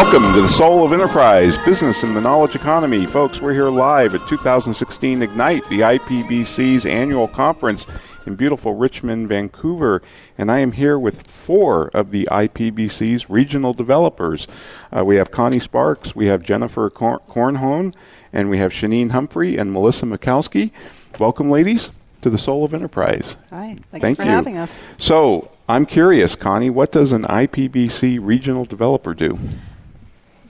Welcome to the Soul of Enterprise, Business and the Knowledge Economy. Folks, we're here live at 2016 Ignite, the IPBC's annual conference in beautiful Richmond, Vancouver. And I am here with four of the IPBC's regional developers. Uh, we have Connie Sparks, we have Jennifer Cor- Korhonen, and we have Chenine Humphrey and Melissa Michalski. Welcome, ladies, to the Soul of Enterprise. Hi, thank, Thank you for you. having us. So, I'm curious, Connie, what does an IPBC regional developer do?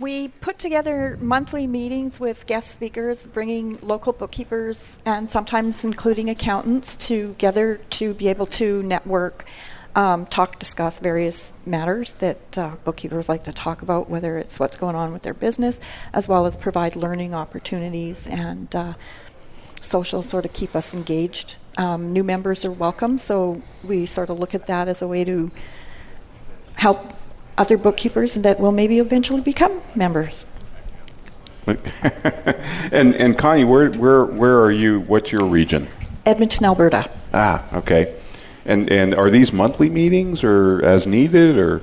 We put together monthly meetings with guest speakers, bringing local bookkeepers and sometimes including accountants together to be able to network, um, talk, discuss various matters that uh, bookkeepers like to talk about, whether it's what's going on with their business, as well as provide learning opportunities and uh, social sort of keep us engaged. Um, new members are welcome, so we sort of look at that as a way to help other bookkeepers that will maybe eventually become members. and and Connie, where where where are you? What's your region? Edmonton, Alberta. Ah, okay. And and are these monthly meetings or as needed or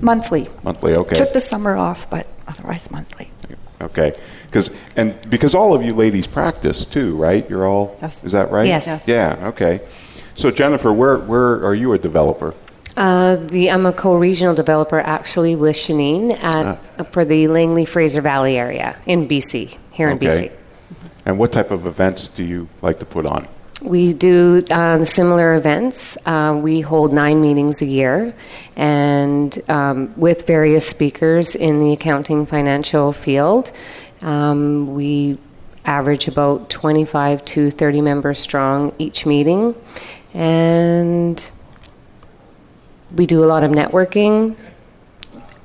Monthly. monthly? Okay. Took the summer off, but otherwise monthly. Okay. Because and because all of you ladies practice too, right? You're all Yes. Is that right? Yes. Yes. Yeah. Okay. So Jennifer, where where are you a developer? Uh, the, I'm a co-regional developer actually with Chenine at, for the Langley Fraser Valley area in BC, here in Okay. BC. And what type of events do you like to put on? We do uh, similar events. Uh, we hold nine meetings a year, and um, with various speakers in the accounting financial field. Um, we average about 25 to 30 members strong each meeting, and we do a lot of networking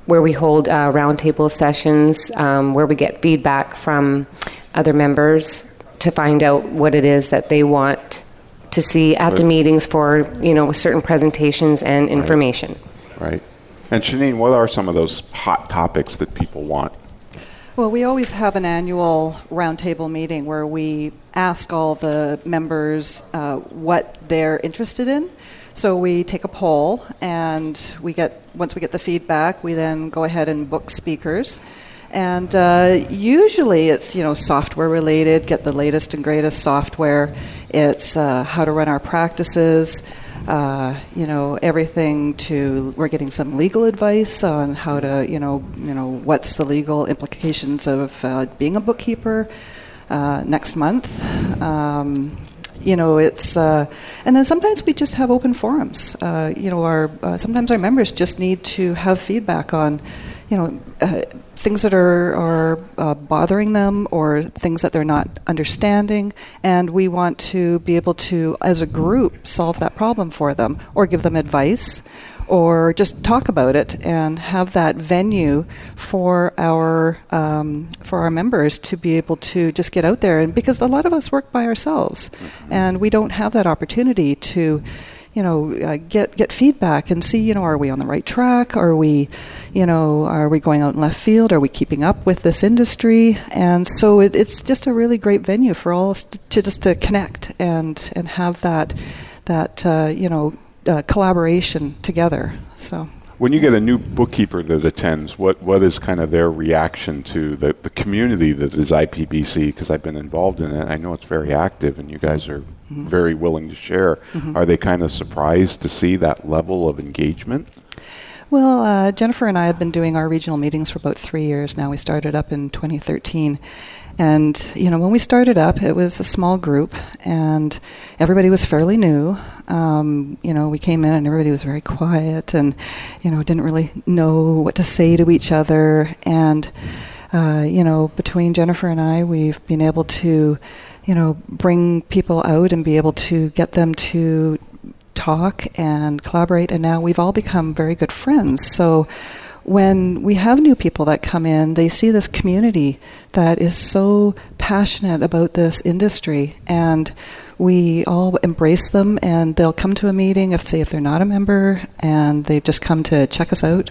where we hold uh, roundtable sessions um, where we get feedback from other members to find out what it is that they want to see at the meetings for you know certain presentations and information. Right. And Chenine, what are some of those hot topics that people want? Well, we always have an annual roundtable meeting where we ask all the members uh, what they're interested in. So we take a poll, and we get once we get the feedback, we then go ahead and book speakers. And uh, usually it's you know software related, get the latest and greatest software. It's uh, how to run our practices, uh, you know everything to we're getting some legal advice on how to you know you know what's the legal implications of uh, being a bookkeeper uh, next month um, you know it's uh, and then sometimes we just have open forums. Uh, you know our uh, sometimes our members just need to have feedback on you know uh, things that are are uh, bothering them or things that they're not understanding. And we want to be able to as a group solve that problem for them or give them advice or just talk about it and have that venue for our um, for our members to be able to just get out there. And because a lot of us work by ourselves and we don't have that opportunity to you know uh, get get feedback and see you know are we on the right track? Are we you know are we going out in left field? Are we keeping up with this industry? And so it, it's just a really great venue for all us to, to just to connect and and have that that uh, you know uh, collaboration together. So When you get a new bookkeeper that attends, what, what is kind of their reaction to the, the community that is IPBC? Because I've been involved in it. I know it's very active and you guys are very willing to share. Are they kind of surprised to see that level of engagement? Well, uh, Jennifer and I have been doing our regional meetings for about three years now. We started up in 2013. And, you know, when we started up, it was a small group and everybody was fairly new. Um, you know, we came in and everybody was very quiet and, you know, didn't really know what to say to each other. And, uh, you know, between Jennifer and I, we've been able to, you know, bring people out and be able to get them to talk and collaborate, and now we've all become very good friends. So when we have new people that come in, they see this community that is so passionate about this industry, and we all embrace them. And they'll come to a meeting if, say, if they're not a member, and they've just come to check us out.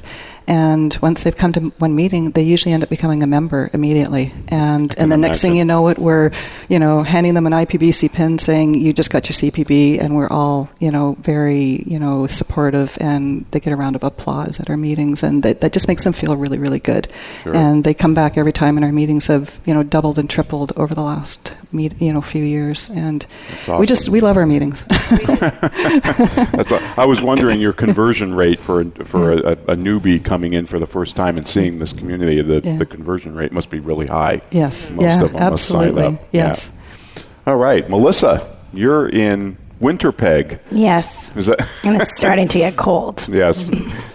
And once they've come to one meeting, they usually end up becoming a member immediately. And and the next thing you know, it we're you know handing them an IPBC pin, saying you just got your CPB, and we're all you know very you know supportive, and they get a round of applause at our meetings, and that, that just makes them feel really really good. Sure. And they come back every time, and our meetings have you know doubled and tripled over the last meet, you know few years, and That's we just we love our meetings. That's a, I was wondering your conversion rate for for a, a newbie coming in for the first time and seeing this community. The, Yeah. the conversion rate must be really high. yes, Most yeah, of them must sign absolutely, up. Yeah. yes. All right, Melissa, you're in Winterpeg. Yes, Is that? and it's starting to get cold. yes.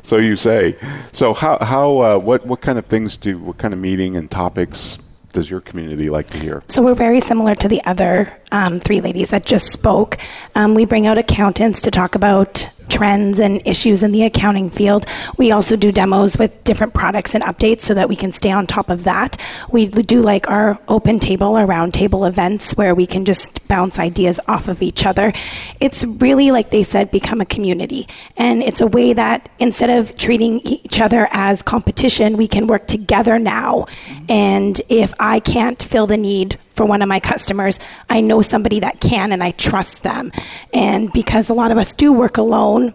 So you say. So how how uh, what what kind of things do what kind of meeting and topics does your community like to hear? So we're very similar to the other um, three ladies that just spoke. Um, we bring out accountants to talk about trends and issues in the accounting field. We also do demos with different products and updates so that we can stay on top of that. We do like our open table or round table events where we can just bounce ideas off of each other. It's really, like they said, become a community. And it's a way that instead of treating each other as competition, we can work together now. Mm-hmm. And if I can't fill the need for one of my customers, I know somebody that can and I trust them. And because a lot of us do work alone,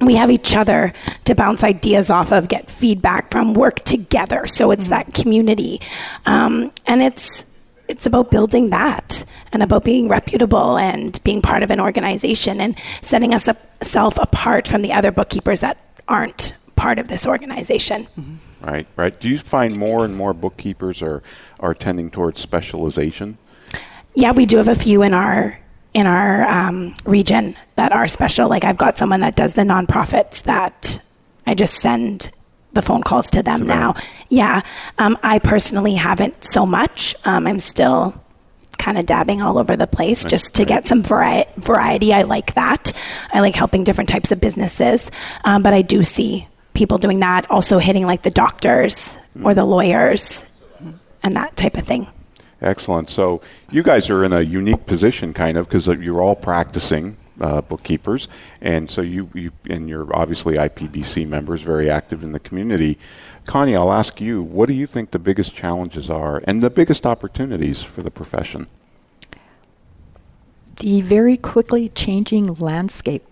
we have each other to bounce ideas off of, get feedback from, work together. So it's that community, um, and it's it's about building that and about being reputable and being part of an organization and setting us up, self apart from the other bookkeepers that aren't part of this organization. Right, right. Do you find more and more bookkeepers are are tending towards specialization? Yeah, we do have a few in our in our um, region that are special. Like I've got someone that does the nonprofits that I just send the phone calls to them them. now. Yeah, um, I personally haven't so much. Um, I'm still kind of dabbing all over the place just to get some vari- variety. I like that. I like helping different types of businesses, um, but I do see people doing that. Also hitting like the doctors or the lawyers and that type of thing. Excellent. So you guys are in a unique position, kind of, because you're all practicing uh, bookkeepers, and so you, you and you're obviously IPBC members, very active in the community. Connie, I'll ask you, what do you think the biggest challenges are and the biggest opportunities for the profession? the very quickly changing landscape.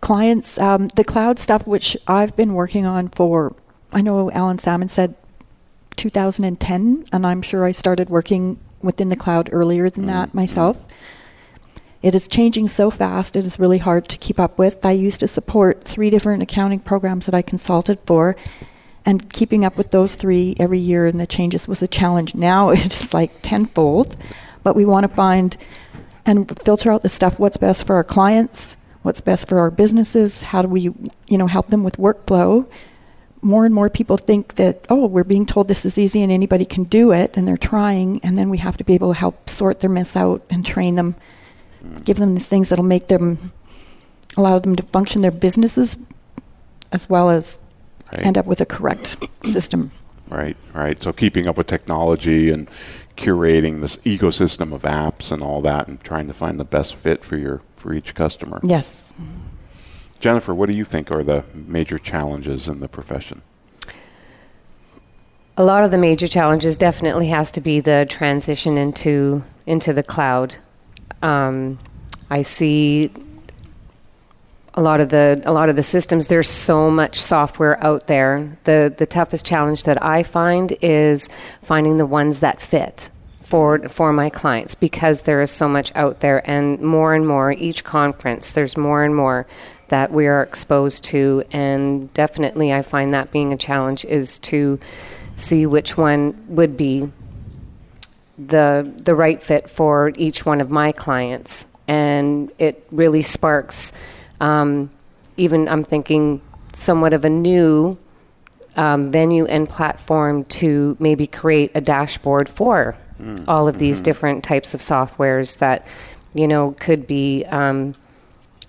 Clients, um, the cloud stuff, which I've been working on for, I know Alan Salmon said 2010, and I'm sure I started working within the cloud earlier than that myself. It is changing so fast, it is really hard to keep up with. I used to support three different accounting programs that I consulted for, and keeping up with those three every year and the changes was a challenge. Now it's like tenfold, but we want to find and filter out the stuff what's best for our clients, what's best for our businesses, how do we, you know, help them with workflow. More and more people think that, oh, we're being told this is easy and anybody can do it, and they're trying, and then we have to be able to help sort their mess out and train them, give them the things that'll make them, allow them to function their businesses as well as Right. end up with a correct system. Right, right. So keeping up with technology and curating this ecosystem of apps and all that, and trying to find the best fit for your for each customer. Yes. Jennifer, what do you think are the major challenges in the profession? A lot of the major challenges definitely has to be the transition into into the cloud. Um, I see a lot of the a lot of the systems. There's so much software out there. the The toughest challenge that I find is finding the ones that fit for for my clients because there is so much out there, and more and more each conference. There's more and more that we are exposed to, and definitely I find that being a challenge is to see which one would be the the right fit for each one of my clients, and it really sparks. Um, even I'm thinking somewhat of a new um, venue and platform to maybe create a dashboard for all of these different types of softwares that you know could be um,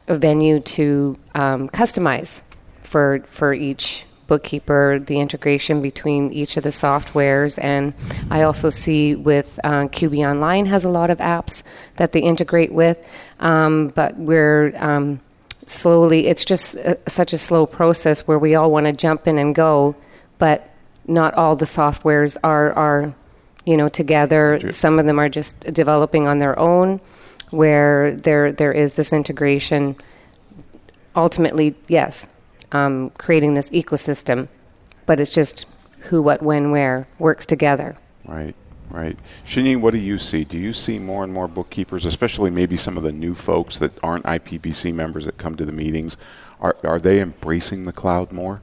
a venue to um, customize for for each bookkeeper the integration between each of the softwares. And i also see with uh, qb online has a lot of apps that they integrate with. Um, but we're um, slowly, it's just uh such a slow process where we all want to jump in and go, but not all the softwares are, are you know, together. Some of them are just developing on their own, where there, there is this integration. Ultimately, yes, um, creating this ecosystem, but it's just who, what, when, where works together. Right, right. Chenine, what do you see? Do you see more and more bookkeepers, especially maybe some of the new folks that aren't IPBC members that come to the meetings? Are, are they embracing the cloud more?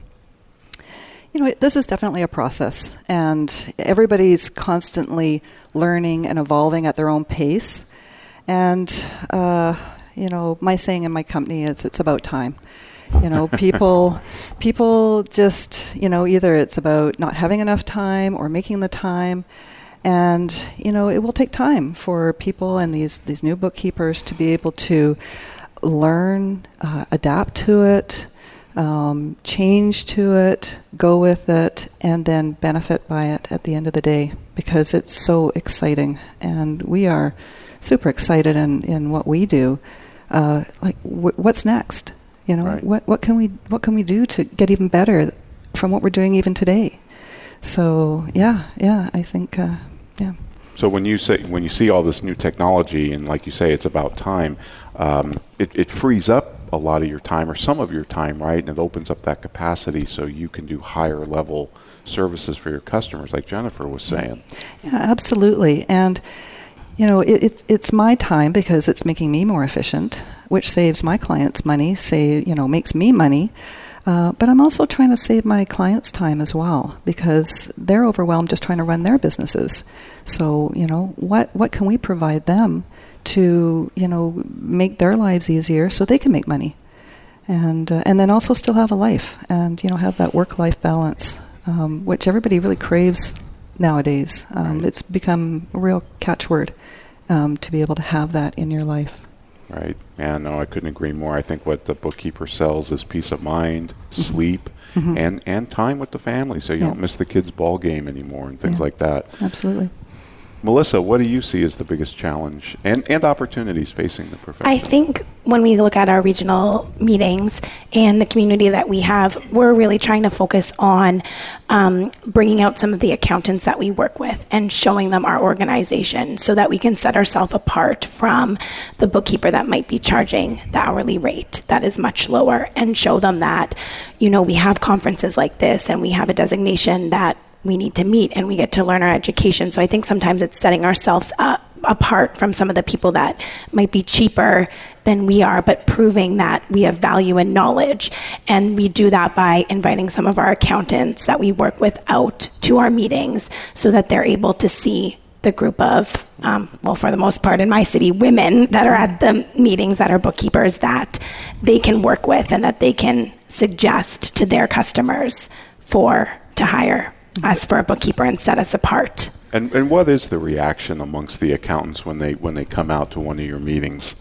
You know, this is definitely a process, and everybody's constantly learning and evolving at their own pace. And, uh, you know, my saying in my company is it's about time. You know, people, people just, you know, either it's about not having enough time or making the time. And, you know, it will take time for people and these, these new bookkeepers to be able to learn, uh, adapt to it, um, change to it, go with it, and then benefit by it at the end of the day because it's so exciting. And we are super excited in, in what we do. Uh, like, wh- what's next? You know, Right. what, what, can we, what can we do to get even better from what we're doing even today? So, yeah, yeah, I think, uh, yeah. So when you say when you see all this new technology and like you say it's about time, um, it, it frees up a lot of your time or some of your time, right? And it opens up that capacity so you can do higher level services for your customers, like Jennifer was saying. Yeah, absolutely. And you know, it, it, it's my time because it's making me more efficient, which saves my clients money. Say, you know, makes me money. Uh, but I'm also trying to save my clients time as well because they're overwhelmed just trying to run their businesses. So, you know, what what can we provide them to, you know, make their lives easier so they can make money, and uh, and then also still have a life and you know have that work life balance, um, which everybody really craves nowadays. Um, Right. It's become a real catchword um, to be able to have that in your life. Right. Yeah, no, I couldn't agree more. I think what the bookkeeper sells is peace of mind, sleep, and, and time with the family so you Mm-hmm. Yeah. don't miss the kids' ball game anymore and things Yeah. like that. Absolutely. Melissa, what do you see as the biggest challenge and, and opportunities facing the profession? I think when we look at our regional meetings and the community that we have, we're really trying to focus on um, bringing out some of the accountants that we work with and showing them our organization so that we can set ourselves apart from the bookkeeper that might be charging the hourly rate that is much lower and show them that, you know, we have conferences like this and we have a designation that we need to meet and we get to learn our education. So I think sometimes it's setting ourselves up apart from some of the people that might be cheaper than we are, but proving that we have value and knowledge. And we do that by inviting some of our accountants that we work with out to our meetings so that they're able to see the group of, um, well, for the most part in my city, women that are at the meetings that are bookkeepers that they can work with and that they can suggest to their customers for to hire us for a bookkeeper and set us apart. And, and what is the reaction amongst the accountants when they when they come out to one of your meetings?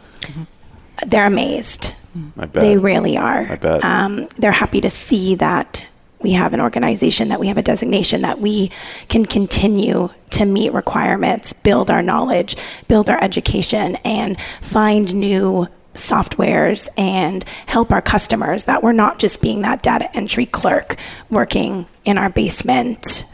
They're amazed. I bet They really are. I bet. Um, they're happy to see that we have an organization, that we have a designation, that we can continue to meet requirements, build our knowledge, build our education, and find new softwares and help our customers that we're not just being that data entry clerk working in our basement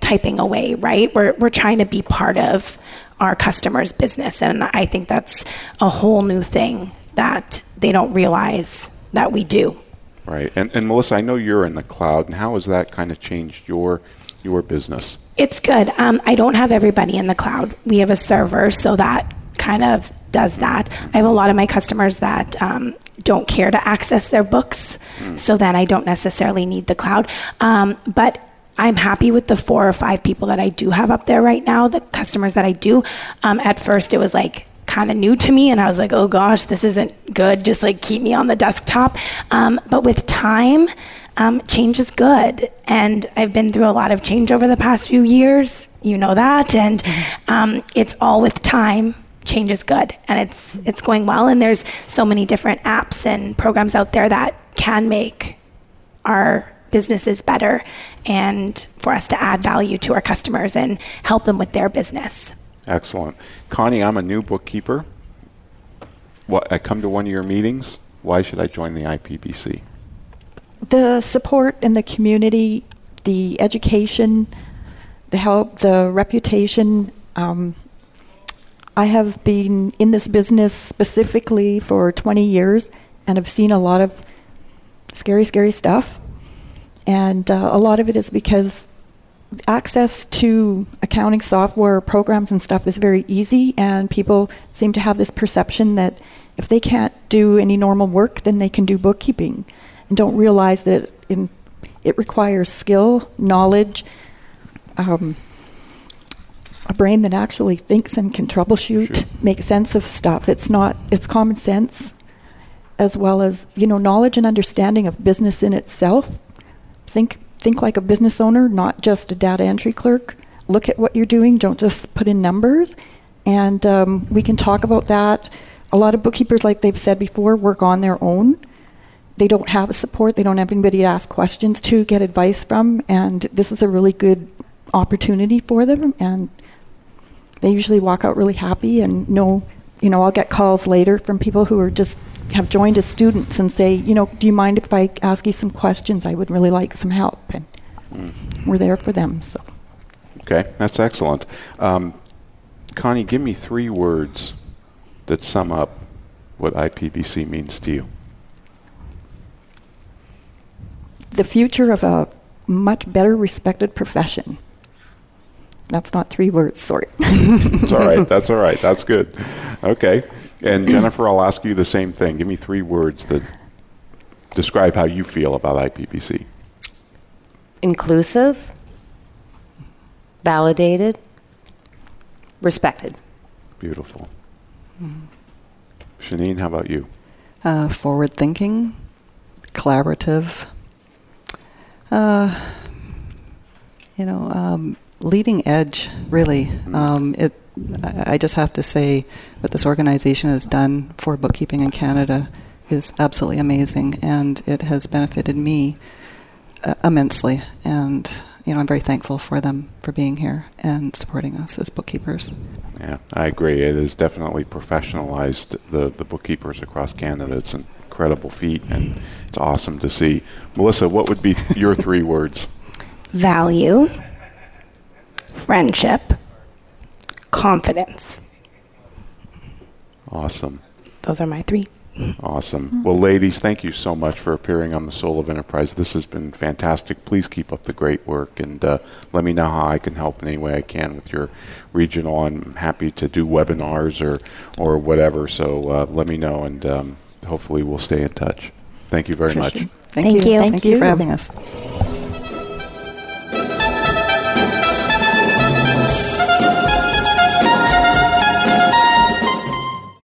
typing away, right? We're, we're trying to be part of our customers' business. And I think that's a whole new thing that they don't realize that we do. right. And, and Melissa, I know you're in the cloud, and how has that kind of changed your your business? It's good. Um, I don't have everybody in the cloud. We have a server, so that kind of does that. I have a lot of my customers that um, don't care to access their books, so then I don't necessarily need the cloud. Um, but I'm happy with the four or five people that I do have up there right now, the customers that I do. Um, at first, it was like, kind of new to me and I was like, oh gosh, this isn't good. Just like keep me on the desktop. Um, but with time, um, change is good. And I've been through a lot of change over the past few years. You know that. And um, it's all with time. Change is good. And it's, it's going well. And there's so many different apps and programs out there that can make our businesses better and for us to add value to our customers and help them with their business. Excellent. Connie, I'm a new bookkeeper. What, I come to one of your meetings. Why should I join the IPBC? The support in the community, the education, the help, the reputation. Um, I have been in this business specifically for 20 years and have seen a lot of scary, scary stuff. And uh, a lot of it is because access to accounting software programs and stuff is very easy, and people seem to have this perception that if they can't do any normal work, then they can do bookkeeping, and don't realize that it, in, it requires skill, knowledge, um, a brain that actually thinks and can troubleshoot, Sure. make sense of stuff. It's not. It's common sense, as well as you know knowledge and understanding of business in itself. Think think like a business owner, not just a data entry clerk. Look at what you're doing. Don't just put in numbers. And um, we can talk about that. A lot of bookkeepers, like they've said before, work on their own. They don't have a support. They don't have anybody to ask questions to, get advice from. And this is a really good opportunity for them. And they usually walk out really happy and know, you know, I'll get calls later from people who are just have joined as students and say, you know, do you mind if I ask you some questions? I would really like some help. And we're there for them. So Okay, that's excellent. Um, Connie, give me three words that sum up what IPBC means to you. the future of a much better respected profession. That's not three words, sorry. It's all right. That's all right. That's good. Okay. And Jennifer, I'll ask you the same thing. Give me three words that describe how you feel about IPBC. Inclusive, validated, respected. Beautiful. Chenine, how about you? Uh, forward thinking, collaborative, uh, you know, um, leading edge, really. Um, it, I I just have to say, what this organization has done for bookkeeping in Canada is absolutely amazing, and it has benefited me uh, immensely. And, you know, I'm very thankful for them for being here and supporting us as bookkeepers. Yeah, I agree. It has definitely professionalized the, the bookkeepers across Canada. It's an incredible feat, and it's awesome to see. Melissa, what would be your three words? Value, friendship, confidence. Awesome. Those are my three. Awesome. Well, ladies, thank you so much for appearing on the Soul of Enterprise. This has been fantastic. Please keep up the great work and uh, let me know how I can help in any way I can with your regional. I'm happy to do webinars or, or whatever. So uh, let me know and um, hopefully we'll stay in touch. Thank you very much. Thank, Thank you. you. Thank Thank you for having us.